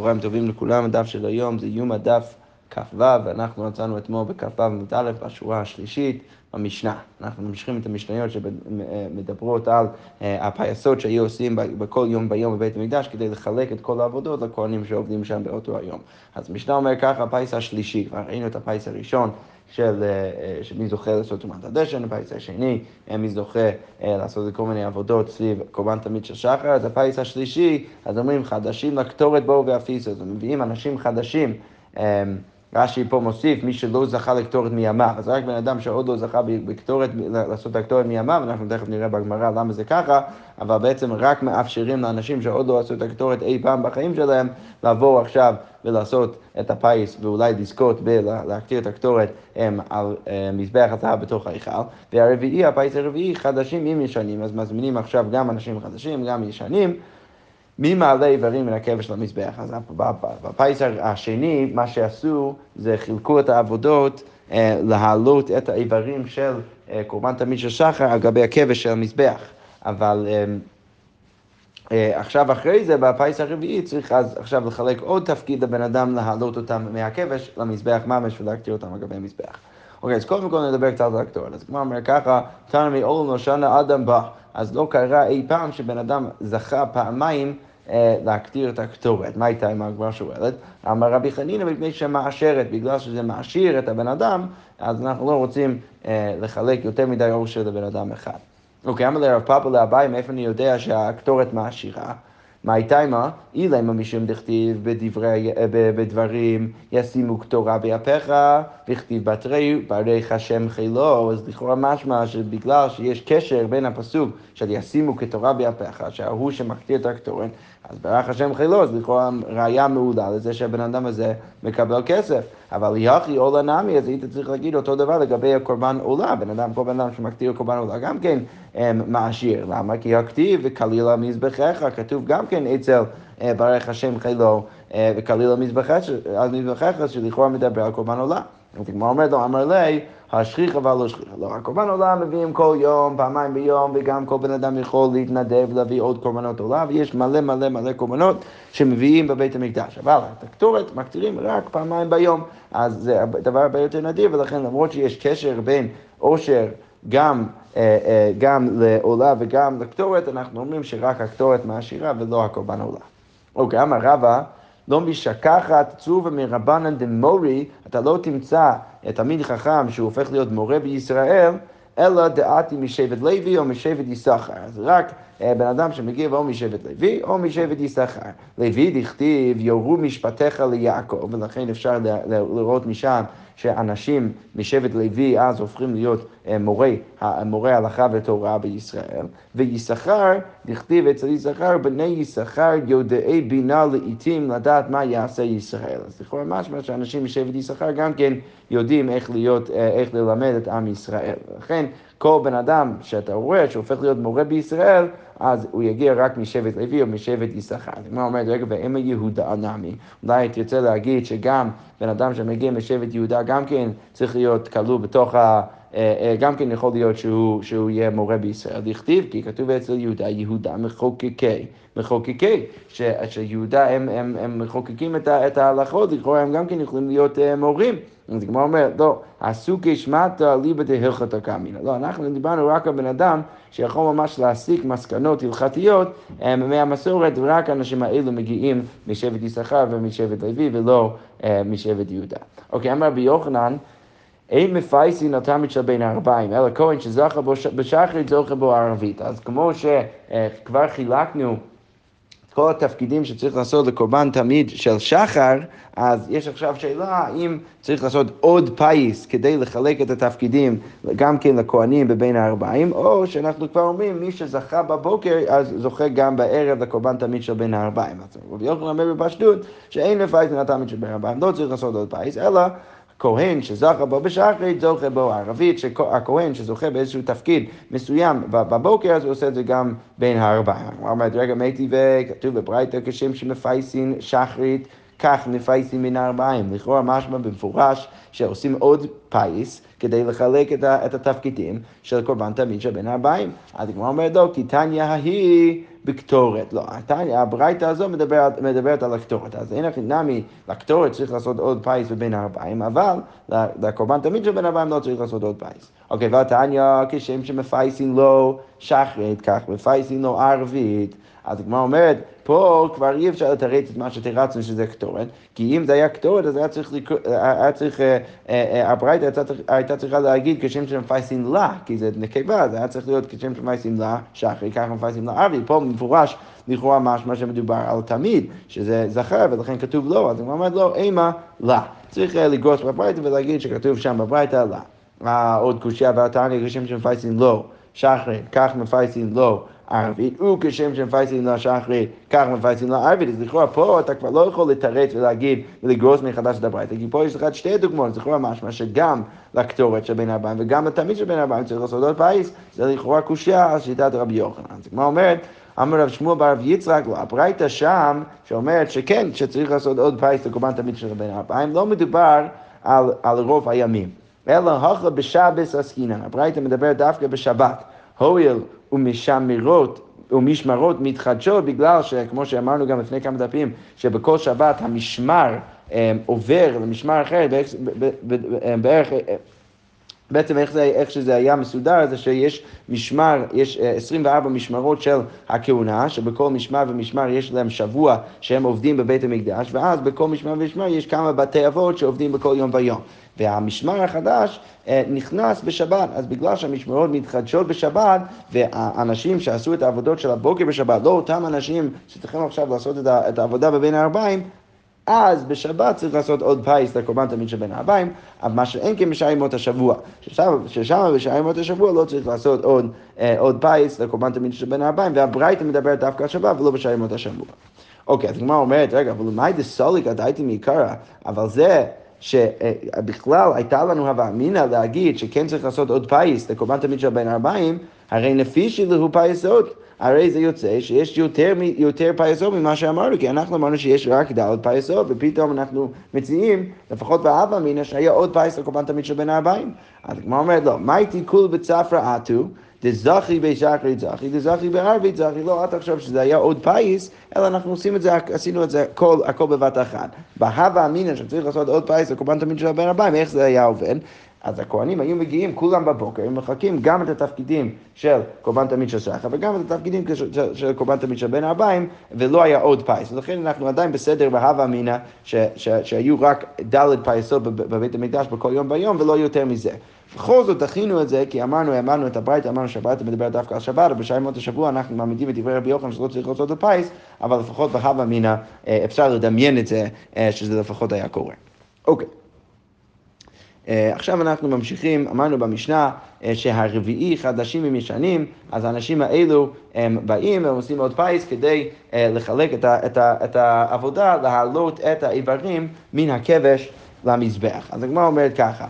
צהריים טובים לכולם, הדף של היום זה יום הדף כ"ו, ואנחנו מצאנו אתמול בכ"ו עמוד בשורה השלישית במשנה. אנחנו ממשיכים את המשניות שמדברות על אה, הפייסות שהיו עושים בכל יום ביום בבית המקדש כדי לחלק את כל העבודות לכהנים שעובדים שם באותו היום. אז המשנה אומר ככה, הפיס השלישי, כבר ראינו את הפיס הראשון. של, אה, של מי זוכה לעשות תרומת הדשן, הפיס השני, אה, מי זוכה לעשות כל מיני עבודות סביב קורבן תמיד של שחר, אז הפיס השלישי, אז אומרים חדשים לקטורת בואו ואפיסו, אז מביאים אנשים חדשים. רש"י פה מוסיף, מי שלא זכה לקטורת מימיו, אז רק בן אדם שעוד לא זכה בקטורת, לעשות את הקטורת מימיו, אנחנו תכף נראה בגמרא למה זה ככה, אבל בעצם רק מאפשרים לאנשים שעוד לא עשו את הקטורת אי פעם בחיים שלהם, לעבור עכשיו ולעשות את הפיס ואולי לזכות בלהקטיר את הקטורת הם, על אה, מזבח הזהב בתוך ההיכל. והרביעי, הפיס הרביעי, חדשים עם ישנים, אז מזמינים עכשיו גם אנשים חדשים, גם ישנים. מי מעלה איברים מן הכבש של המזבח? אז בפיס השני, מה שעשו זה חילקו את העבודות אה, להעלות את האיברים של אה, קורבן תמיד של שחר על גבי הכבש של המזבח. אבל אה, עכשיו אחרי זה, בפיס הרביעי, צריך אז עכשיו לחלק עוד תפקיד לבן אדם להעלות אותם מהכבש למזבח ממש ולהקטיר אותם על גבי המזבח. אוקיי, אז קודם כל נדבר קצת על הקטורת. אז כמו אומר ככה, תנא לא שנה אדם בא. אז לא קרה אי פעם שבן אדם זכה פעמיים להקטיר את הקטורת. מה הייתה עם הגמרא שואלת? אמר רבי חנינא מפני שמעשרת, בגלל שזה מעשיר את הבן אדם, אז אנחנו לא רוצים אה, לחלק יותר מדי עושר לבן אדם אחד. אוקיי, אמר לרב פאפה לאביי, מאיפה אני יודע שהקטורת מעשירה? מה הייתה עמה? אילמה משום דכתיב בדברי, בדברים ישימו קטורה ביפיך, וכתיב בתרי ברך השם חילו, אז לכאורה משמע שבגלל שיש קשר בין הפסוק של ישימו קטורה ביפיך, שההוא שמקטיר את הקטורת, אז ברך השם חילו, אז לכאורה ראיה מעולה לזה שהבן אדם הזה מקבל כסף. אבל יחי עולה נמי, אז היית צריך להגיד אותו דבר לגבי הקורבן עולה. בן אדם, כל בן אדם שמקטיר קורבן עולה גם כן הם, מעשיר. למה? כי הכתיב וכליל המזבחיך, כתוב גם כן אצל אה, ברך השם חילו אה, וכליל המזבחיך, שלכאורה מדבר על קורבן עולה. הגמרא אומרת לו, אמר לי, השכיחה והלא שכיחה. לא, הקורבן עולה מביאים כל יום, פעמיים ביום, וגם כל בן אדם יכול להתנדב ולהביא עוד קורבנות עולה, ויש מלא מלא מלא קורבנות שמביאים בבית המקדש. אבל את הקטורת מקטירים רק פעמיים ביום, אז זה דבר הרבה יותר נדיר, ולכן למרות שיש קשר בין עושר גם, אה, אה, גם לעולה וגם לקטורת, אנחנו אומרים שרק הקטורת מעשירה ולא הקורבן עולה. אוקיי, אמר רבא לא משכחת צובה מרבנן דמורי, אתה לא תמצא תלמיד חכם שהוא הופך להיות מורה בישראל, אלא דעתי משבט לוי או משבט יששכר. אז רק אה, בן אדם שמגיע או משבט לוי או משבט יששכר. לוי דכתיב יורו משפטיך ליעקב, ולכן אפשר לראות משם שאנשים משבט לוי אז הופכים להיות אה, מורי, מורי הלכה ותורה בישראל, ויששכר, דכתיב אצל יששכר, בני יששכר יודעי בינה לעיתים לדעת מה יעשה ישראל. אז לכאורה משמע שאנשים משבט יששכר גם כן יודעים איך להיות, אה, איך ללמד את עם ישראל. לכן כל בן אדם שאתה רואה שהופך להיות מורה בישראל, אז הוא יגיע רק משבט לוי או משבט יששכר. הגמרא אומרת, רגע, ואם היהודה נמי, אולי תרצה להגיד שגם בן אדם שמגיע משבט יהודה גם כן צריך להיות כלול בתוך ה... אה, אה, גם כן יכול להיות שהוא, שהוא יהיה מורה בישראל. דכתיב, כי כתוב אצל יהודה, יהודה מחוקקי, מחוקקי, ש, שיהודה הם, הם, הם מחוקקים את, ה, את ההלכות, לכאורה הם גם כן יכולים להיות uh, מורים. אז הגמרא אומרת, לא, עסוקי שמטה ליבא דהלכתא קמינא. לא, אנחנו דיברנו רק על בן אדם שיכול ממש להסיק מסקנות הלכתיות מהמסורת, ורק האנשים האלו מגיעים משבט יששכר ומשבט לוי ולא uh, משבט יהודה. אוקיי, אמר רבי יוחנן, אין מפייסין על תמיד של בין הארבעים, אלא כהן שזכה בשחרית זוכה בו ערבית. אז כמו שכבר חילקנו את כל התפקידים שצריך לעשות לקורבן תמיד של שחר, אז יש עכשיו שאלה האם צריך לעשות עוד פיס כדי לחלק את התפקידים גם כן לכהנים בבין הארבעים, או שאנחנו כבר אומרים מי שזכה בבוקר אז זוכה גם בערב לקורבן תמיד של בין הארבעים. אז רבי יוחנן אומר בפשטות שאין מפייסין על תמיד של בין הארבעים, לא צריך לעשות עוד פיס, אלא כהן שזכה בו בשחרית, זוכה בו ערבית, שהכהן שזוכה באיזשהו תפקיד מסוים בבוקר, אז הוא עושה את זה גם בין הארבעה. הוא אומר, רגע, מתי וכתוב בברייתא כשם שמפייסין שחרית כך מפייסים בין הערביים. לכאורה משמע במפורש שעושים עוד פיס כדי לחלק את, את התפקידים של קורבן תמיד של בין הערביים. אז הגמרא אומרת לו, כי תניא ההיא בקטורת. לא, הברייתא הזו מדברת, מדברת על הקטורת. אז אין הכי נמי, לקטורת צריך לעשות עוד פיס בבין הערביים, אבל לקורבן תמיד של בין הערביים לא צריך לעשות עוד פיס. אוקיי, והתניא, כשם שמפייסים לו שחרית, כך מפייסים לו ערבית. אז הגמרא אומרת, פה כבר אי אפשר לתרץ את מה שתרצנו שזה קטורת, כי אם זה היה קטורת אז היה צריך, היה צריך אה, אה, אה, הברייתא הייתה צריכה להגיד כשם שמפייסים לה, כי זה נקבה, זה היה צריך להיות כשם שמפייסים לה שחרי, ככה מפייסים לה ערבי, פה במפורש לכאורה משמע שמדובר על תמיד, שזה זכר ולכן כתוב לא, אז הוא אומר לו, אימה לה. צריך לגרוס בברייתא ולהגיד שכתוב שם בברייתא לה. עוד קושייה והתניא כשם שמפייסים לא. שחרית, כך מפייסים לו ערבית, וכשם שמפייסים לו שחרית, כך מפייסים לו ערבית. אז לכאורה פה אתה כבר לא יכול לתרץ ולהגיד ולגרוס מחדש את הברייתא, כי פה יש לך שתי דוגמאות, לכאורה משמע שגם לקטורת של בין הערביים וגם לתמיד של בין הערביים צריך לעשות עוד פייס, זה לכאורה קושייה על שיטת רבי יוחנן. אז גמרא אומרת, אמר רב שמואל ברב יצחק, לא, הברייתא שם, שאומרת שכן, שצריך לעשות עוד פייס לקורבן תמיד של בין הערביים, לא מדובר על, על רוב הימים. אלא הכה בשבס עסקינן, הברייתא מדברת דווקא בשבת. הואיל ומשמרות ומשמרות מתחדשות בגלל שכמו שאמרנו גם לפני כמה דפים, שבכל שבת המשמר אה, עובר למשמר אחר בערך... בעצם איך, זה, איך שזה היה מסודר זה שיש משמר, יש 24 אה, משמרות של הכהונה, שבכל משמר ומשמר יש להם שבוע שהם עובדים בבית המקדש, ואז בכל משמר ומשמר יש כמה בתי אבות שעובדים בכל יום ויום. והמשמר החדש אה, נכנס בשבת, אז בגלל שהמשמרות מתחדשות בשבת, והאנשים שעשו את העבודות של הבוקר בשבת, לא אותם אנשים שצריכים עכשיו לעשות את העבודה בבין הארבעים, אז בשבת צריך לעשות עוד פיס לקורבן תמיד של בין הארבעים, אבל מה שאין כן בשער ימות השבוע, ששם בשער ימות השבוע לא צריך לעשות עוד, אה, עוד פיס לקורבן תמיד של בין הארבעים, והברייתא מדברת דווקא על שבת ולא בשער ימות השבוע. אוקיי, אז הגמרא אומרת, רגע, אבל למאי דסוליק עדייתי מעיקרא, אבל זה שבכלל הייתה לנו הווה אמינא להגיד שכן צריך לעשות עוד פייס לקורבן תמיד של בין הערביים, הרי לפי שלו פייסות, הרי זה יוצא שיש יותר, יותר פייסות ממה שאמרנו, כי אנחנו אמרנו שיש רק דלת פייסות, ופתאום אנחנו מציעים, לפחות בהווה אמינא, שהיה עוד פייס לקורבן תמיד של בין הערביים. אז גמרא אומרת, לא, מייתי כולהו בצפרא אתו, דזכי בשחרית זכי, דזכי בערבית זכי, לא, אל תחשוב שזה היה עוד פייס, אלא אנחנו עושים את זה, עשינו את זה הכל, הכל בבת אחת. בהווה אמינא שצריך לעשות עוד פייס לקורבן תמיד של בין הערביים, איך זה היה עובד? אז הכהנים היו מגיעים כולם בבוקר, הם מחלקים גם את התפקידים של קורבן תמיד של שחר וגם את התפקידים של, קורבן תמיד של בין הערביים, ולא היה עוד פייס. ולכן אנחנו עדיין בסדר בהווה אמינא, שהיו רק ד' פייסות בבית המקדש בכל יום ביום, ולא יותר מזה. בכל זאת דחינו את זה, כי אמרנו, אמרנו את הברייתא, אמרנו שהברייתא מדברת דווקא על שבת, ובשאר ימות השבוע אנחנו מעמידים את דברי רבי יוחנן שלא צריך לעשות את הפייס, אבל לפחות בהווה אמינא אה, אפשר לדמיין את זה, אה, שזה לפחות היה קורה. אוקיי. אה, עכשיו אנחנו ממשיכים, אמרנו במשנה שהרביעי חדשים ישנים, אז האנשים האלו הם באים והם עושים עוד פיס כדי לחלק את, ה, את, ה, את העבודה, להעלות את האיברים מן הכבש למזבח. אז הגמרא אומרת ככה,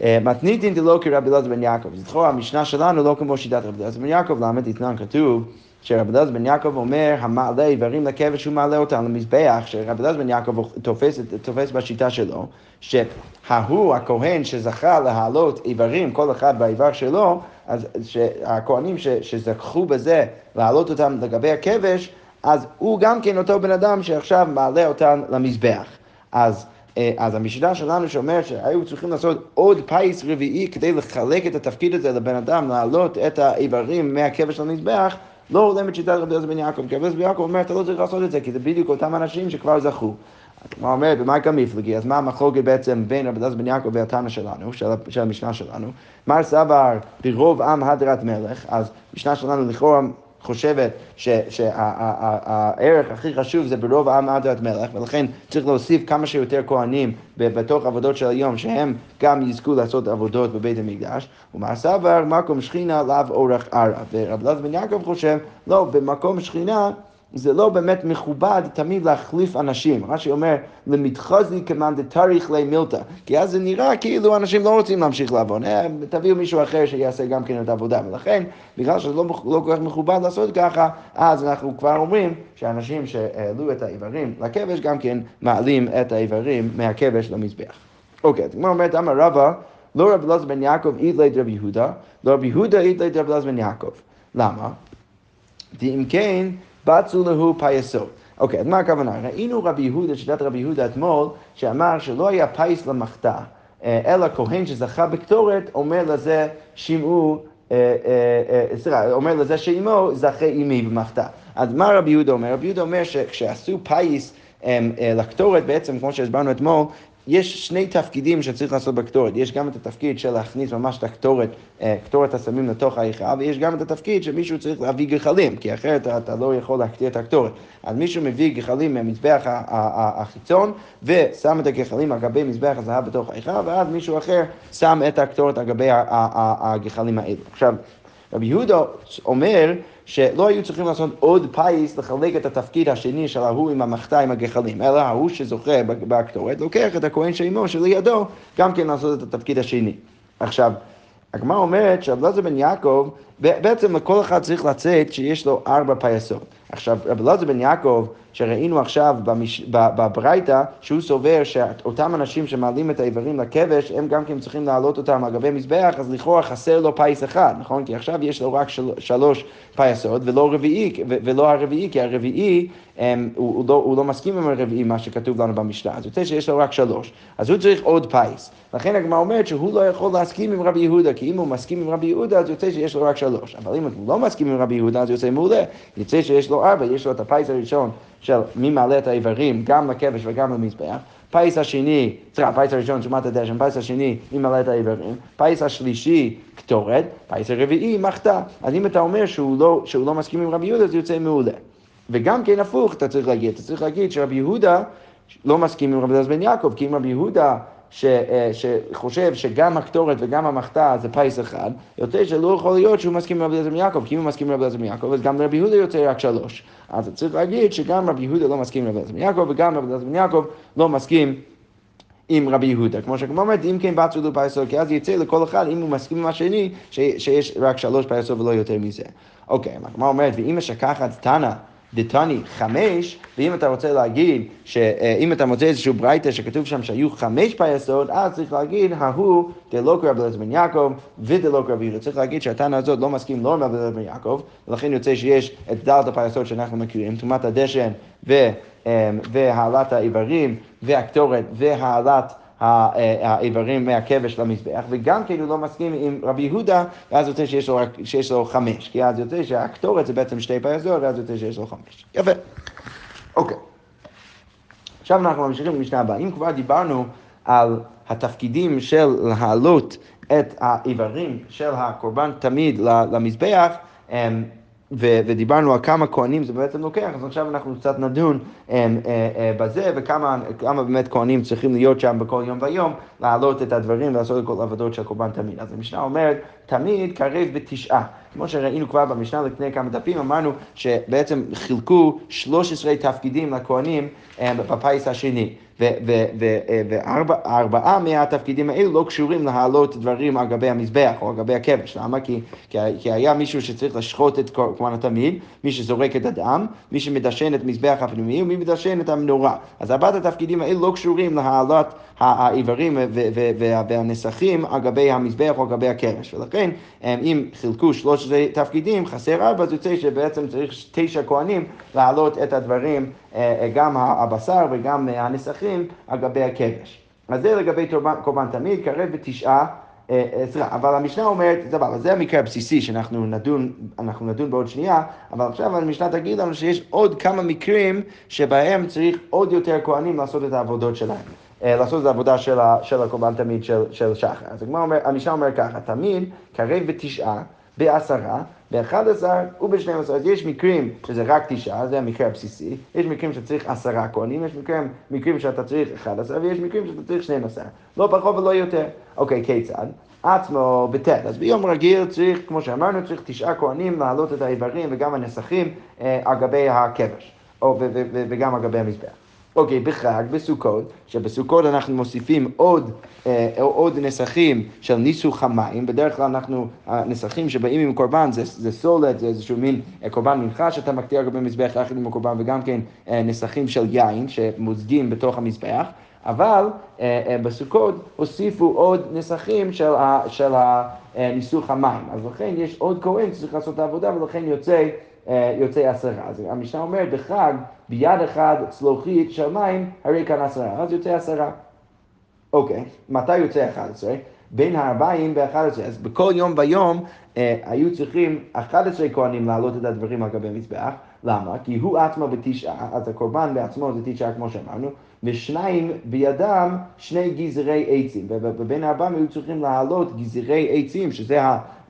מתניתין דלא כרבי אלעזר בן יעקב. אז לכאורה המשנה שלנו לא כמו שיטת רבי אלעזר בן יעקב, למה דתנן כתוב שרבי אלעזר בן יעקב אומר, המעלה איברים לכבש הוא מעלה אותם למזבח, שרבי אלעזר בן יעקב תופס, תופס בשיטה שלו, שההוא, הכהן שזכה להעלות איברים, כל אחד באיבר שלו, אז הכהנים שזכו בזה להעלות אותם לגבי הכבש, אז הוא גם כן אותו בן אדם שעכשיו מעלה אותם למזבח. אז אה, אז המשנה שלנו שאומרת שהיו צריכים לעשות עוד פיס רביעי כדי לחלק את התפקיד הזה לבן אדם, להעלות את האיברים מהכבש למזבח, לא הולם את שיטת רבי יוסף בן יעקב. כי רבי יוסף בן יעקב אומר, אתה לא צריך לעשות את זה, כי זה בדיוק אותם אנשים שכבר זכו. הגמרא אומרת, גם מפלגי, אז מה המחלוקת בעצם בין רבי יוסף בן יעקב והתנא שלנו, של, של המשנה שלנו? מר סבר ברוב עם הדרת מלך, אז משנה שלנו לכאורה חושבת שהערך הכי חשוב זה ברוב העם עדת מלך, ולכן צריך להוסיף כמה שיותר כהנים בתוך עבודות של היום, שהם גם יזכו לעשות עבודות בבית המקדש, ומעשה מקום שכינה לאו אורך ערב. ורב בן יעקב חושב, לא, במקום שכינה זה לא באמת מכובד תמיד להחליף אנשים. רש"י אומר, למתחזי כמאן דתריך לי מילתא. כי אז זה נראה כאילו אנשים לא רוצים להמשיך לעבוד. אה, תביאו מישהו אחר שיעשה גם כן את העבודה. ולכן, בגלל שזה לא, לא כל כך מכובד לעשות ככה, אז אנחנו כבר אומרים שאנשים שהעלו את האיברים לכבש, גם כן מעלים את האיברים מהכבש למזבח. אוקיי, אז כמו אומרת, אמר רבא, לא רבי אלעזר בן יעקב איתלי רבי יהודה, לא רבי יהודה איתלי רבי אלעזר בן יעקב. למה? ואם כן, בצו להו פייסות. אוקיי, אז מה הכוונה? ראינו רבי יהודה, שיטת רבי יהודה אתמול, שאמר שלא היה פיס למחתה, אה, אלא כהן שזכה בקטורת, אומר לזה שמעו, אה, אה, סליחה, אומר לזה שאימו זכה אימי במחתה. אז מה רבי יהודה אומר? רבי יהודה אומר שכשעשו פיס לקטורת, בעצם, כמו שהסברנו אתמול, יש שני תפקידים שצריך לעשות בקטורת. יש גם את התפקיד של להכניס ממש את הקטורת, אה, קטורת הסמים לתוך ההיכל, ויש גם את התפקיד שמישהו צריך להביא גחלים, כי אחרת אתה, לא יכול להקטיר את הקטורת. אז מישהו מביא גחלים מהמזבח החיצון, ושם את הגחלים על גבי מזבח הזהב בתוך ההיכל, ואז מישהו אחר שם את הקטורת על גבי הגחלים האלו. עכשיו, רבי יהודה אומר שלא היו צריכים לעשות עוד פיס לחלק את התפקיד השני של ההוא עם המחתה עם הגחלים, אלא ההוא שזוכה בקטורת לוקח את הכהן של אמו שלידו גם כן לעשות את התפקיד השני. עכשיו, הגמרא אומרת שרב אלעזר בן יעקב, בעצם לכל אחד צריך לצאת שיש לו ארבע פייסות. עכשיו, רב אלעזר בן יעקב, שראינו עכשיו בברייתא, שהוא סובר שאותם אנשים שמעלים את האיברים לכבש, הם גם כן צריכים להעלות אותם על גבי מזבח, אז לכאורה חסר לו פייס אחד, נכון? כי עכשיו יש לו רק של, שלוש פייסות, ולא רביעי, ולא הרביעי, כי הרביעי, הם, הוא, הוא, לא, הוא לא מסכים עם הרביעי, מה שכתוב לנו במשנה, אז יוצא שיש לו רק שלוש. אז הוא צריך עוד פייס. לכן הגמרא אומרת שהוא לא יכול להסכים עם רבי יהודה, כי אם הוא מסכים עם רבי יהודה, אז יוצא שיש לו רק שלוש. אבל אם הוא לא מסכים עם רבי יהודה, אז יוצא מעולה. יוצא שיש לו ארבע, יש לו את הפייס הראשון של מי מעלה את האיברים, גם לכבש וגם למזבח. פייס השני, סליחה, פייס הראשון, תרומת הדשן, פייס השני, מי מעלה את האיברים, פייס השלישי, קטורת, פייס הרביעי, מחתה. אז אם אתה אומר שהוא לא, שהוא לא מסכים עם רבי יהודה, זה יוצא מעולה. וגם כן הפוך, אתה צריך להגיד, אתה צריך להגיד שרבי יהודה לא מסכים עם רבי אלעזר בן יעקב, כי אם רבי יהודה ש, אה, שחושב שגם הקטורת וגם המחתה זה פיס אחד, יוצא שלא יכול להיות שהוא מסכים עם רבי אליעזר בן יעקב, כי אם הוא מסכים עם רבי אליעזר בן יעקב, אז גם רבי יהודה יוצא רק שלוש. אז צריך להגיד שגם רבי יהודה לא מסכים עם רבי אליעזר בן יעקב, וגם רבי אליעזר בן יעקב לא מסכים עם רבי יהודה. כמו שכמו אומרת, אם כן בצו לו פייסות, כי אז יצא לכל אחד, אם הוא מסכים עם השני, שיש רק שלוש פייסות ולא יותר מזה. אוקיי, הגמרא אומרת, ואם משכחת תנא דתני חמש, ואם אתה רוצה להגיד, שאם אתה מוצא איזשהו ברייתא שכתוב שם שהיו חמש פייסות, אז צריך להגיד, ההוא דלא קרא בלעזר בן יעקב ודלא קרא ביהודה. צריך להגיד שהתנא הזאת לא מסכים לא עם בלעזר בן יעקב, ולכן יוצא שיש את דלת הפייסות שאנחנו מכירים, טומאת הדשן והעלת האיברים והקטורת והעלת האיברים מהכבש למזבח, וגם כן הוא לא מסכים עם רבי יהודה, ואז יוצא שיש לו, שיש לו חמש, כי אז יוצא שהקטורת זה בעצם שתי פייסות, ואז יוצא שיש לו חמש. יפה. אוקיי. עכשיו אנחנו ממשיכים למשנה הבאה. אם כבר דיברנו על התפקידים של להעלות את האיברים של הקורבן תמיד למזבח, אמ, ו- ודיברנו על כמה כהנים זה בעצם לוקח, אז עכשיו אנחנו קצת נדון um, uh, uh, בזה, וכמה באמת כהנים צריכים להיות שם בכל יום ויום, להעלות את הדברים ולעשות את כל העבודות של קורבן תמיד. אז המשנה אומרת, תמיד קרב בתשעה. כמו שראינו כבר במשנה לפני כמה דפים, אמרנו שבעצם חילקו 13 תפקידים לכהנים um, בפיס השני. וארבעה מהתפקידים האלו לא קשורים להעלות דברים על גבי המזבח או על גבי הכבש. למה? כי, כי, כי היה מישהו שצריך לשחוט את קורבן התמיד, מי שזורק את הדם, מי שמדשן את מזבח הפנימי ומי מדשן את המנורה. אז ארבעת התפקידים האלו לא קשורים להעלת האיברים והנסכים על גבי המזבח או על גבי הכבש. ולכן, אם חילקו שלושת תפקידים, חסר ארבע, אז יוצא שבעצם צריך תשע כהנים להעלות את הדברים, אה, גם הבשר וגם הנסכים על גבי הכבש. אז זה לגבי קורבן תמיד, קרב בתשעה. אה, אה, סליחה, אבל המשנה אומרת, סבבה, זה המקרה הבסיסי שאנחנו נדון, אנחנו נדון בעוד שנייה, אבל עכשיו המשנה תגיד לנו שיש עוד כמה מקרים שבהם צריך עוד יותר כהנים לעשות את העבודות שלהם. אה, לעשות את העבודה של, הקורבן תמיד של, של שחר. אז המשנה אומר ככה, תמיד קרב בתשעה, בעשרה, באחד עשר ובשנים עשר. אז יש מקרים שזה רק תשעה, זה המקרה הבסיסי, יש מקרים שצריך עשרה כהנים, יש מקרים, מקרים שאתה צריך אחד עשר, ויש מקרים שאתה צריך שנים עשר. לא פחות ולא יותר. אוקיי, כיצד? עצמו בט'. אז ביום רגיל צריך, כמו שאמרנו, צריך תשעה כהנים להעלות את האיברים וגם הנסכים אה, על גבי הכבש, או, ו- ו- ו- וגם על גבי המזבח. אוקיי, בחג, בסוכות, שבסוכות אנחנו מוסיפים עוד, אה, עוד נסכים של ניסוך המים, בדרך כלל אנחנו, הנסכים שבאים עם קורבן זה, זה סולת, זה איזשהו מין אה, קורבן מנחה שאתה מקטיר גבי מזבח יחד עם הקורבן, וגם כן אה, נסכים של יין שמוזגים בתוך המזבח. אבל אה, אה, בסוכות הוסיפו עוד נסכים של, ה, של הניסוך המים. אז לכן יש עוד כהן שצריך לעשות את העבודה ולכן יוצא, אה, יוצא עשרה. אז המשנה אומרת בחג, ביד אחד צלוחית של מים, הרי כאן עשרה. אז יוצא עשרה. אוקיי, מתי יוצא 11? בין הארבעים ו-11. אז בכל יום ויום אה, היו צריכים 11 כהנים להעלות את הדברים על גבי המזבח. למה? כי הוא עצמו בתשעה, אז הקורבן בעצמו זה תשעה כמו שאמרנו, ושניים בידם שני גזרי עצים, ובין הארבעים היו צריכים להעלות גזרי עצים, שזה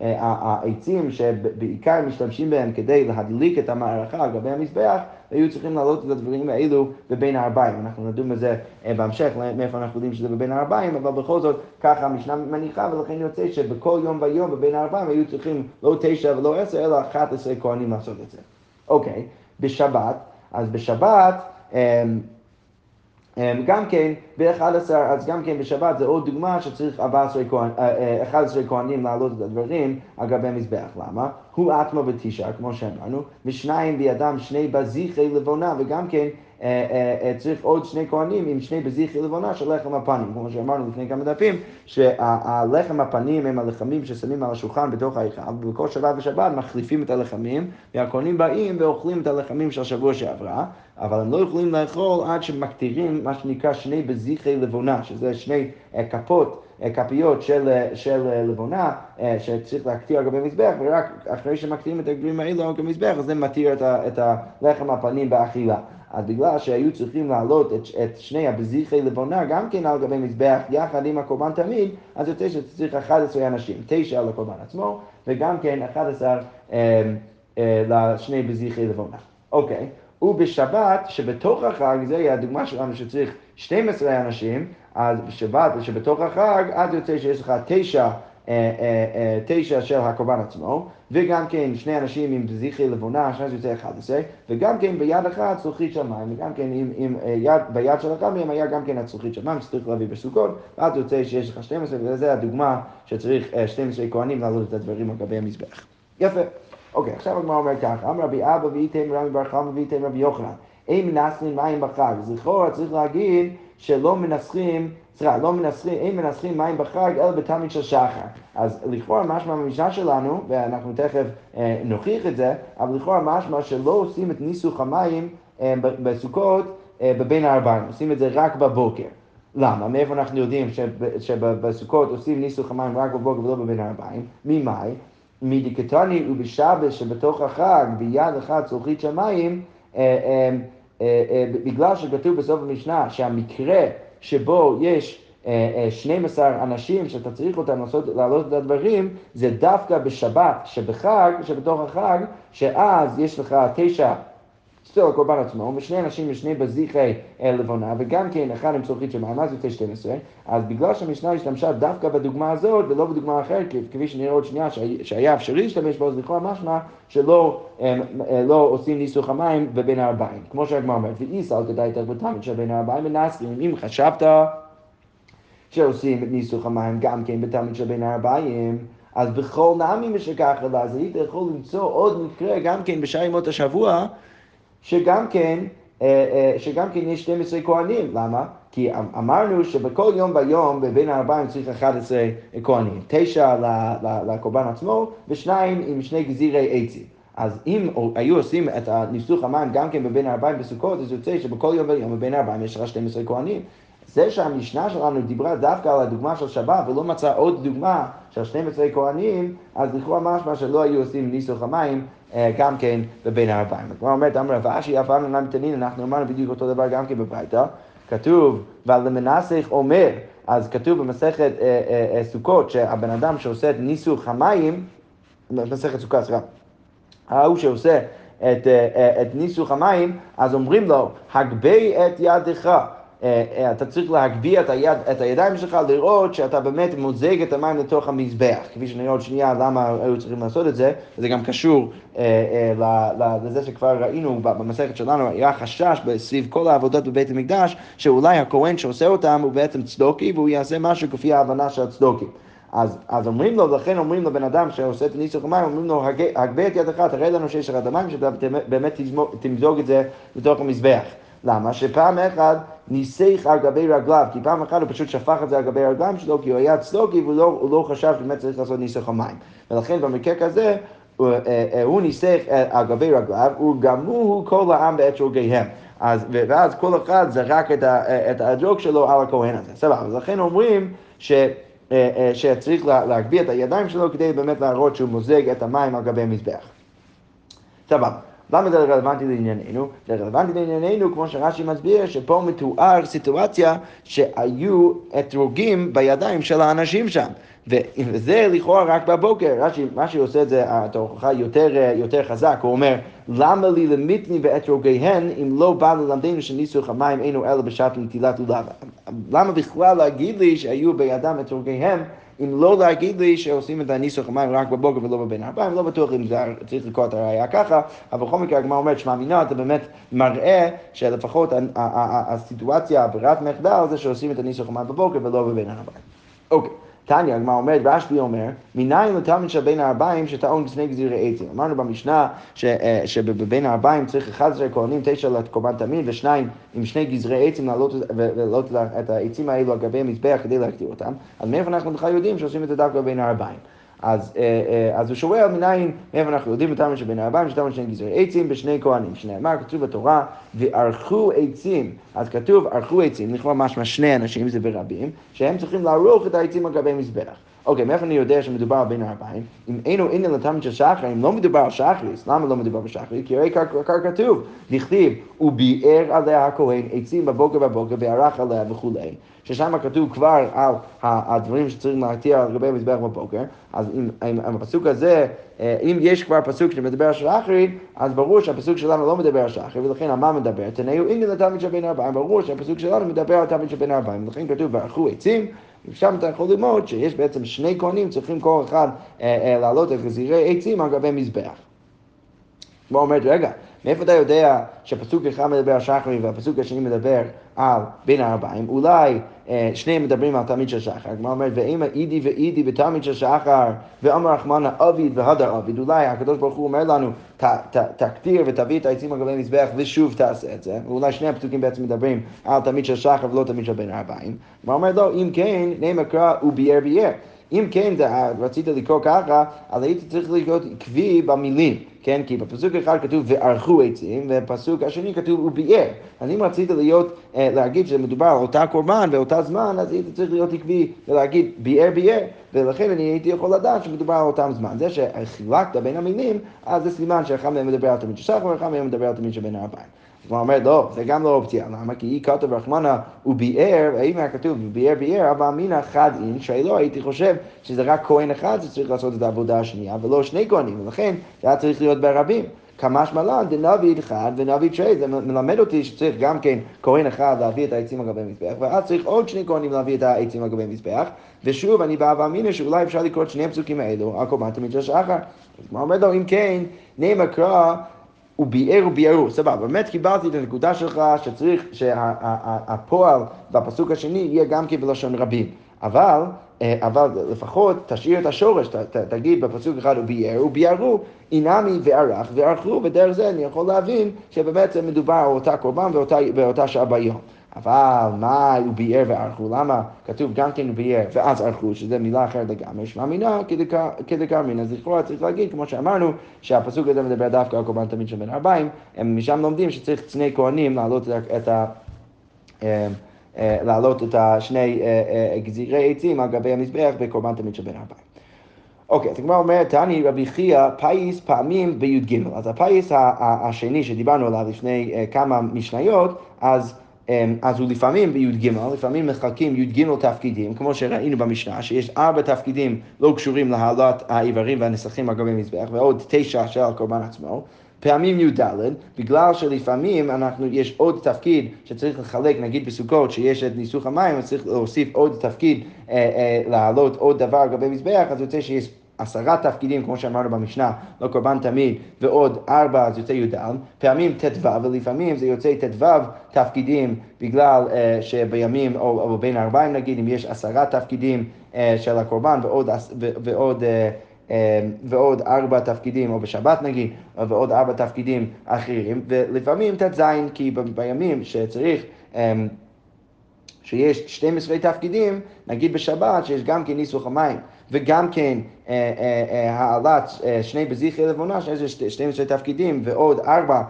העצים שבעיקר משתמשים בהם כדי להדליק את המערכה על גבי המזבח, היו צריכים להעלות את הדברים האלו בבין הארבעים. אנחנו נדון בזה אה, בהמשך, מאיפה אנחנו יודעים שזה בבין הארבעים, אבל בכל זאת ככה המשנה מניחה, ולכן יוצא שבכל יום ויום בבין הארבעים היו צריכים לא תשע ולא עשר, אלא 11 כהנים לעשות את זה. אוקיי, בשבת, אז בשבת, אמ, גם כן, ב-11, אז גם כן בשבת זה עוד דוגמה שצריך 11 כהנים, 11 כהנים להעלות את הדברים על גבי מזבח. למה? הוא עצמו בתשעה, כמו שאמרנו, ושניים בידם שני בזיחי לבונה, וגם כן צריך עוד שני כהנים עם שני בזיחי לבונה של לחם הפנים. כמו שאמרנו לפני כמה דפים, שהלחם הפנים הם הלחמים ששמים על השולחן בתוך ההיכל, ובכל שבת ושבת מחליפים את הלחמים, והכהנים באים ואוכלים את הלחמים של השבוע שעברה, אבל הם לא יכולים לאכול עד שמקטירים מה שנקרא שני בזיחי לבונה, שזה שני כפות. כפיות של, של לבונה שצריך להקטיר על גבי מזבח, ורק אחרי שמקטירים את הדברים האלו על גבי מזבח, אז זה מתיר את, את הלחם הפנים באכילה. אז בגלל שהיו צריכים להעלות את, את שני הבזיחי לבונה גם כן על גבי מזבח יחד עם הקורבן תמיד, אז יוצא שצריך 11 אנשים, 9 לקורבן עצמו וגם כן 11 אה, אה, לשני בזיחי לבונה. אוקיי, ובשבת שבתוך החג, יהיה הדוגמה שלנו שצריך 12 אנשים, אז בשבת שבתוך החג, אז יוצא שיש לך 9 אה, אה, אה, תשע של הקורבן עצמו, וגם כן שני אנשים עם זכרי לבונה, שאז יוצא 11, וגם כן ביד אחת צלוחית של מים, וגם כן עם, עם יד, ביד של אחד מהם היה גם כן הצלוחית של מים שצריך להביא בסוכות, ואז יוצא שיש לך 12, וזו הדוגמה שצריך 12 כהנים לעלות את הדברים על גבי המזבח. יפה. אוקיי, עכשיו הגמרא אומר ככה, אמר רבי אבא ואיתם רבי בר חמא ואיתם רבי יוחנן, אין מנסחים מים בחג, אז לכאורה צריך להגיד שלא מנסחים סליחה, לא מנסחים, אין מנסחים מים בחג אלא בתלמיד של שחר. אז לכאורה משמע במשנה שלנו, ואנחנו תכף אה, נוכיח את זה, אבל לכאורה משמע שלא עושים את ניסוך המים אה, בסוכות אה, בבין הארבעים, עושים את זה רק בבוקר. למה? מאיפה אנחנו יודעים שבסוכות עושים ניסוך המים רק בבוקר ולא בבין הארבעים? ממאי? מדיקטוני ובשבת שבתוך החג ביד אחת צלוחית של אה, אה, בגלל שכתוב בסוף המשנה שהמקרה שבו יש 12 אה, אה, אנשים שאתה צריך אותם לעשות, לעלות את הדברים, זה דווקא בשבת, שבחג, שבתוך החג, שאז יש לך תשע סטול הקורבן עצמו, ושני אנשים ושני בזיחי אה, לבונה, וגם כן אחד עם צורכית של אז יוצא 12, אז בגלל שהמשנה השתמשה דווקא בדוגמה הזאת ולא בדוגמה אחרת, כפי שנראה עוד שנייה, שהיה אפשרי להשתמש בו, אז לכאורה משמע שלא לא עושים ניסוך המים בבין הארבעים. כמו שהגמרא אומרת, ואיסל כדאי תרבותמת של בין הארבעים ונסרים, אם חשבת שעושים את ניסוך המים גם כן בתלמיד של בין הארבעים, אז בכל נעמי משכך אלא, אז היית יכול למצוא עוד מקרה גם כן בשאר ימות השבוע, שגם כן, אה, אה, שגם כן יש 12 כהנים, למה? כי אמ-, אמרנו שבכל יום ויום בבין הארבעים צריך 11 כהנים, תשע לקורבן עצמו ושניים עם שני גזירי עצים. אז אם היו עושים את הניסוך המים גם כן בבין הארבעים בסוכות, אז יוצא שבכל יום ויום בבין הארבעים יש לך 12 כהנים. זה שהמשנה שלנו דיברה דווקא על הדוגמה של שבת ולא מצאה עוד דוגמה של 12 כהנים, אז לכאורה משמע שלא היו עושים ניסוך המים אה, גם כן בבין הארבעים. כמו אומרת, אמר רב אשי אף פעם אינם תנין, אנחנו אמרנו בדיוק אותו דבר גם כן בביתה. כתוב, ולמנסך אומר, אז כתוב במסכת אה, אה, סוכות שהבן אדם שעושה את ניסוך המים, מסכת סוכה, סליחה, ההוא שעושה את ניסוך המים, אז אומרים לו, הגבה את ידך. אה, אה, אתה צריך להגביה את, היד, את הידיים שלך, לראות שאתה באמת מוזג את המים לתוך המזבח. כפי שנראה עוד שנייה למה היו צריכים לעשות את זה, וזה גם קשור אה, אה, לזה שכבר ראינו במסכת שלנו, היה חשש סביב כל העבודות בבית המקדש, שאולי הכהן שעושה אותם הוא בעצם צדוקי, והוא יעשה משהו כפי ההבנה של הצדוקים. אז, אז אומרים לו, לכן אומרים לבן אדם שעושה את הניסוח המים, אומרים לו, הגבה את ידך, תראה לנו שיש לך את המים, שאתה באמת תמזוג את זה בתוך המזבח. למה? שפעם אחת ניסח על גבי רגליו, כי פעם אחת הוא פשוט שפך את זה על גבי הרגליים שלו, כי הוא היה צדוקי והוא לא, לא חשב שבאמת צריך לעשות ניסח המים. ולכן במקרה כזה, הוא, אה, אה, הוא ניסח אה, על גבי רגליו, וגמוהו כל העם בעת שוגגיהם. אז, ואז כל אחד זרק את, ה, את הג'וק שלו על הכהן הזה. סבבה, אז לכן אומרים ש... שצריך להגביה את הידיים שלו כדי באמת להראות שהוא מוזג את המים על גבי המזבח. סבבה. למה זה רלוונטי לענייננו? זה רלוונטי לענייננו, כמו שרש"י מסביר, שפה מתואר סיטואציה שהיו אתרוגים בידיים של האנשים שם. וזה לכאורה רק בבוקר, רש"י, רש"י עושה את זה, את ההוכחה יותר, יותר חזק, הוא אומר, למה לי למיתני באתרוגיהן אם לא בא ללמדנו שניסוך המים אינו אלא בשעת נטילת לולב? למה בכלל להגיד לי שהיו בידם אתרוגיהם אם לא להגיד לי שעושים את הניסוח המים רק בבוקר ולא בבין ארבעים, לא בטוח אם זה צריך לקרוא את הראייה ככה, אבל בכל מקרה הגמרא אומרת שמע מינה, אתה באמת מראה שלפחות הסיטואציה, הברירת מחדל זה שעושים את הניסוח המים בבוקר ולא בבין ארבעים. אוקיי. תניא, הגמרא אומרת, רשב"י אומר, מניין לתלמיד של בין הארבעים שטעון לפני גזירי עצים. אמרנו במשנה אה, שבבין הארבעים צריך 11 כהנים, תשע לקורבן תמיד ושניים עם שני גזרי עצים להעלות את העצים האלו על גבי המזבח כדי להקטיר אותם. אז מאיפה אנחנו בכלל יודעים שעושים את זה דווקא בין הארבעים? אז, אה, אה, אז הוא שואל מניין, מאיפה אנחנו יודעים בתלמוד שבין הארבעים, שתלמוד שני גזרי עצים בשני כהנים, שנאמר, כתוב בתורה, וערכו עצים, אז כתוב ערכו עצים, לכאורה משמע שני אנשים, זה ברבים, שהם צריכים לערוך את העצים על גבי מזבח. אוקיי, מאיפה אני יודע שמדובר בין הארבעים? אם אינו עניין לתלמיד של שחר, אם לא מדובר על שחריס, למה לא מדובר בשחריס? כי הרי כך כתוב, נכתיב, הוא ביער עליה הכהן עצים בבוקר בבוקר וערך עליה וכולי. ששם כתוב כבר על הדברים שצריכים להתיר על גבי המזבח בבוקר, אז אם, הפסוק הזה, אה, אם יש כבר פסוק שמדבר על שחרית, אז ברור שהפסוק שלנו לא מדבר על שחרית, ולכן על מה מדבר? תנאו אינגל של בין ארבעים, ברור שהפסוק שלנו מדבר על תלמיד של בין ארבעים, ולכן כתוב, וערכו עצים, ושם אתה יכול ללמוד שיש בעצם שני כהנים צריכים כל אחד אה, אה, להעלות את גזירי עצים על גבי מזבח. הוא אומר, רגע, מאיפה אתה יודע שהפסוק אחד מדבר על שחרי והפסוק השני מדבר על בין הארבעים? אולי אה, שניהם מדברים על תלמיד של שחר. הגמרא אומרת, ואם אידי ואידי בתלמיד של שחר, ואמר רחמנא אביד והדר אביד, אולי הקדוש ברוך הוא אומר לנו, תקטיר ותביא את העצים על גבי מזבח ושוב תעשה את זה. ואולי שני הפסוקים בעצם מדברים על תלמיד של שחר ולא תלמיד של בין הארבעים. הגמרא אומרת, לא, אם כן, נאמר קרא וביער ביער. אם כן, רצית לקרוא ככה, אז הייתי צריך להיות עקבי במילים. כן? כי בפסוק אחד כתוב וערכו עצים, ובפסוק השני כתוב וביער. אז אם רצית להיות, אה, להגיד שמדובר על אותה קורבן ואותה זמן, אז היית צריך להיות עקבי ולהגיד ביער ביער, ולכן אני הייתי יכול לדעת שמדובר על אותם זמן. זה שחילקת בין המילים, אז זה סימן שאחד מהם מדבר על תמיד של שחר ואחד מהם מדבר על תמיד של בין הארבעים. הוא אומר, לא, זה גם לא אופציה. למה? כי היא כתוב רחמנה וביער, האם היה כתוב ביער ביער, אבל אמינא חד אין, שלא הייתי חושב שזה רק כהן אחד שצריך לעשות את העבודה השנייה, ולא שני כהנים, ולכן זה היה צריך להיות ברבים. כמשמע לן דנביד אחד ונביד שני, זה מלמד אותי שצריך גם כן כהן אחד להביא את העצים על גבי מזבח, ואז צריך עוד שני כהנים להביא את העצים על גבי מזבח, ושוב אני בא ואמינא שאולי אפשר לקרוא את שני הפסוקים האלו על קורבן תמיד של שחר. אז מה אומר לו, אם כן, נאמר קרא הוא ביער וביערו, סבבה, באמת קיבלתי את הנקודה שלך שצריך שהפועל בפסוק השני יהיה גם כן בלשון רבים, אבל, אה, אבל לפחות תשאיר את השורש, ת, ת, תגיד בפסוק אחד הוא ביער וביערו, אינמי וערך וערכו, ודרך זה אני יכול להבין שבאמת מדובר על אותה קורבן באותה שעה ביום. אבל מה הוא ביער וערכו? למה כתוב גם כן ביער ואז ערכו, שזה מילה אחרת לגמרי, שמע מינה כדקרמין. אז לכאורה צריך להגיד, כמו שאמרנו, שהפסוק הזה מדבר דווקא על קורבן תמיד של בין הערביים, הם משם לומדים שצריך שני כהנים להעלות את ה... אה, אה, להעלות את השני אה, גזירי עצים על גבי המזבח בקורבן תמיד של בין הערביים. אוקיי, אז הגמרא אומרת, תני רבי חייא פייס פעמים בי"ג. אז הפייס השני שדיברנו עליו לפני כמה משניות, אז... אמ, אז הוא לפעמים בי"ג, לפעמים מחלקים י"ג תפקידים, כמו שראינו במשנה, שיש ארבע תפקידים לא קשורים להעלאת האיברים והנסחים על גבי מזבח, ועוד תשע של הקורבן עצמו, פעמים י"ד, בגלל שלפעמים אנחנו, יש עוד תפקיד שצריך לחלק, נגיד בסוכות, שיש את ניסוך המים, אז צריך להוסיף עוד תפקיד, אה, אה, להעלות עוד דבר על גבי מזבח, אז יוצא שיש עשרה תפקידים, כמו שאמרנו במשנה, לא קורבן תמיד, ועוד ארבע, אז יוצא י"ד, פעמים ט"ו, ולפעמים זה יוצא ט"ו תפקידים, בגלל uh, שבימים, או, או בין הארבעים נגיד, אם יש עשרה תפקידים uh, של הקורבן ועוד, ועוד uh, ועוד ארבע תפקידים, או בשבת נגיד, ועוד ארבע תפקידים אחרים, ולפעמים ט"ז, כי בימים שצריך שיש 12 תפקידים, נגיד בשבת, שיש גם כן ניסוך המים, וגם כן אה, אה, אה, העלת שני בזיחי לבונה, שזה 12 תפקידים, ועוד ארבע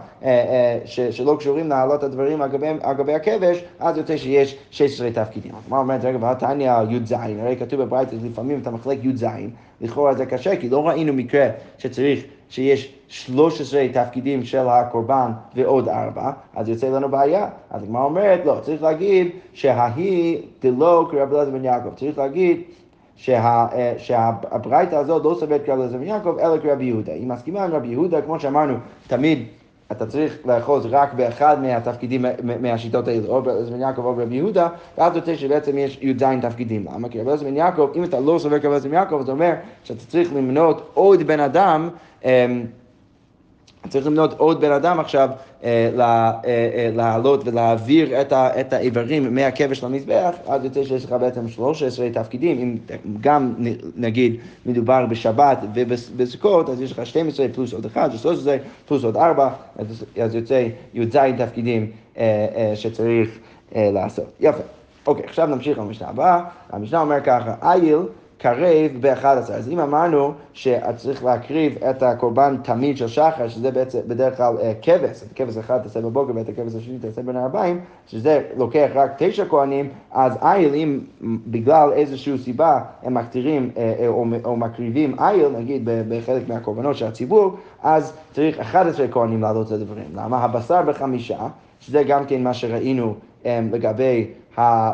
שלא קשורים להעלות הדברים על גבי הכבש, אז יוצא שיש 16 תפקידים. מה אומרת, רגע, והתניא י"ז, הרי כתוב בברית, לפעמים אתה מחלק י"ז, לכאורה זה קשה, כי לא ראינו מקרה שצריך, שיש 13 תפקידים של הקורבן ועוד ארבע, אז יוצא לנו בעיה. אז הגמרא אומרת, לא, צריך להגיד שההיא דלא אלעזר בן יעקב. צריך להגיד שה, שהברייתא הזאת לא סוברת כרב אלעזר בן יעקב, אלא כרב יהודה. היא מסכימה עם רבי יהודה, כמו שאמרנו, תמיד אתה צריך לאחוז רק באחד מהתפקידים, מהשיטות האלו, או ברבי בן יעקב או ברבי יהודה, ואז יוצא שבעצם יש י"ז תפקידים. למה? כי רבי בן יעקב, אם אתה לא סובר כרבי בן יעקב, זה אומר שאתה צריך למנות עוד בן אדם אמ, צריך למנות עוד בן אדם עכשיו אה, אה, אה, לעלות ולהעביר את, ה, את האיברים מהכבש למזבח, אז יוצא שיש לך בעצם 13 תפקידים, אם גם נגיד מדובר בשבת ובסוכות, אז יש לך 12 פלוס עוד 1, 13 פלוס עוד 4, אז, אז יוצא י"ז תפקידים שצריך לעשות. יפה. אוקיי, עכשיו נמשיך למשנה הבאה. המשנה אומר ככה, איל קרב ב-11. אז אם אמרנו שצריך להקריב את הקורבן תמיד של שחר, שזה בעצם בדרך כלל אה, כבש, את כבש אחד תעשה בבוקר ואת הכבש השני תעשה בין הארבעים, שזה לוקח רק תשע כהנים, אז איל, אם בגלל איזושהי סיבה הם מקטירים אה, אה, או, או מקריבים איל, נגיד בחלק מהקורבנות של הציבור, אז צריך 11 כהנים לעלות את הדברים. למה? הבשר בחמישה, שזה גם כן מה שראינו לגבי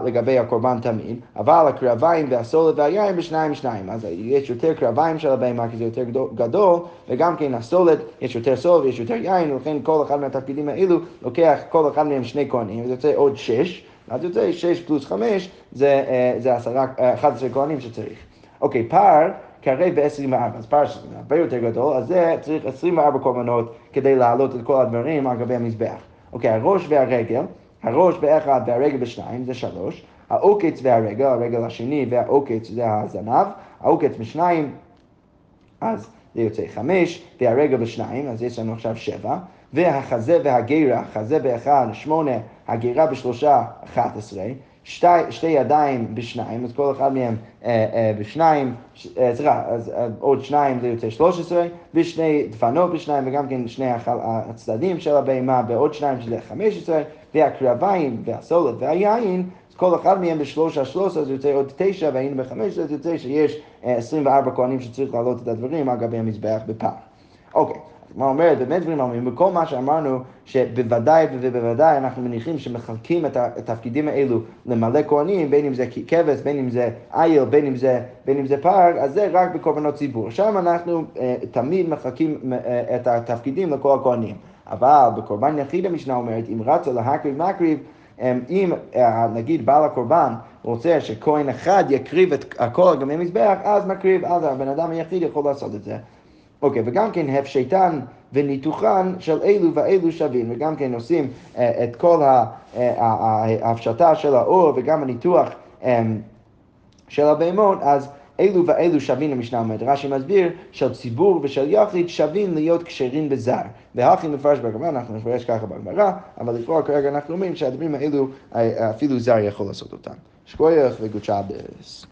לגבי הקורבן תמיד, אבל הקרביים והסולת והיין בשניים שניים. אז יש יותר קרביים של הבהמה כי זה יותר גדול, וגם כן הסולת, יש יותר סולת ויש יותר יין, ולכן כל אחד מהתפקידים האלו לוקח כל אחד מהם שני כהנים, וזה יוצא עוד שש, אז יוצא שש פלוס חמש, זה, אה, זה עשרה, 11 כהנים שצריך. אוקיי, פער קרב ב-24, אז פער הרבה יותר גדול, אז זה צריך 24 קורבנות כדי להעלות את כל הדברים על גבי המזבח. אוקיי, הראש והרגל, הראש באחד והרגל בשניים, זה שלוש. העוקץ והרגל, הרגל השני והעוקץ זה הזנב. העוקץ בשניים, אז זה יוצא חמש, והרגל בשניים, אז יש לנו עכשיו שבע. והחזה והגירה, חזה באחד, שמונה, הגירה בשלושה, אחת עשרה. שתי, שתי ידיים בשניים, אז כל אחד מהם אה, אה, בשניים, אה, סליחה, אז אה, עוד שניים זה יוצא 13, ושני דפנות בשניים, וגם כן שני החל, הצדדים של הבהמה בעוד שניים שזה 15, והקרביים והסולת והיין, אז כל אחד מהם בשלושה שלושה, אז יוצא עוד תשע, והיינו בחמש, אז יוצא שיש אה, 24 כהנים שצריך להעלות את הדברים על גבי המזבח בפעם. אוקיי. מה אומרת, באמת דברים אומרים, בכל מה שאמרנו, שבוודאי ובוודאי אנחנו מניחים שמחלקים את התפקידים האלו למלא כהנים, בין אם זה כבש, בין אם זה איל, בין אם זה, בין אם זה פר, אז זה רק בקורבנות ציבור. שם אנחנו אה, תמיד מחלקים אה, את התפקידים לכל הכהנים. אבל בקורבן יחיד המשנה אומרת, אם רצה להקריב מקריב, אה, אם נגיד בעל הקורבן רוצה שכהן אחד יקריב את הכל על גבי מזבח, אז מקריב, אז הבן אדם היחיד יכול לעשות את זה. אוקיי, וגם כן הפשטן וניתוחן של אלו ואלו שווים, וגם כן עושים אה, את כל אה, ההפשטה של האור וגם הניתוח אה, של הבהמות, אז אלו ואלו שווים המשנה אומרת. רש"י מסביר של ציבור ושל יחיד שווים להיות כשרים בזר. והכי מפרש בגמרא, אנחנו נפרש ככה בגמרא, אבל לכאורה כרגע אנחנו אומרים שהדברים האלו אפילו זר יכול לעשות אותם. שכוייך וגוד שבס.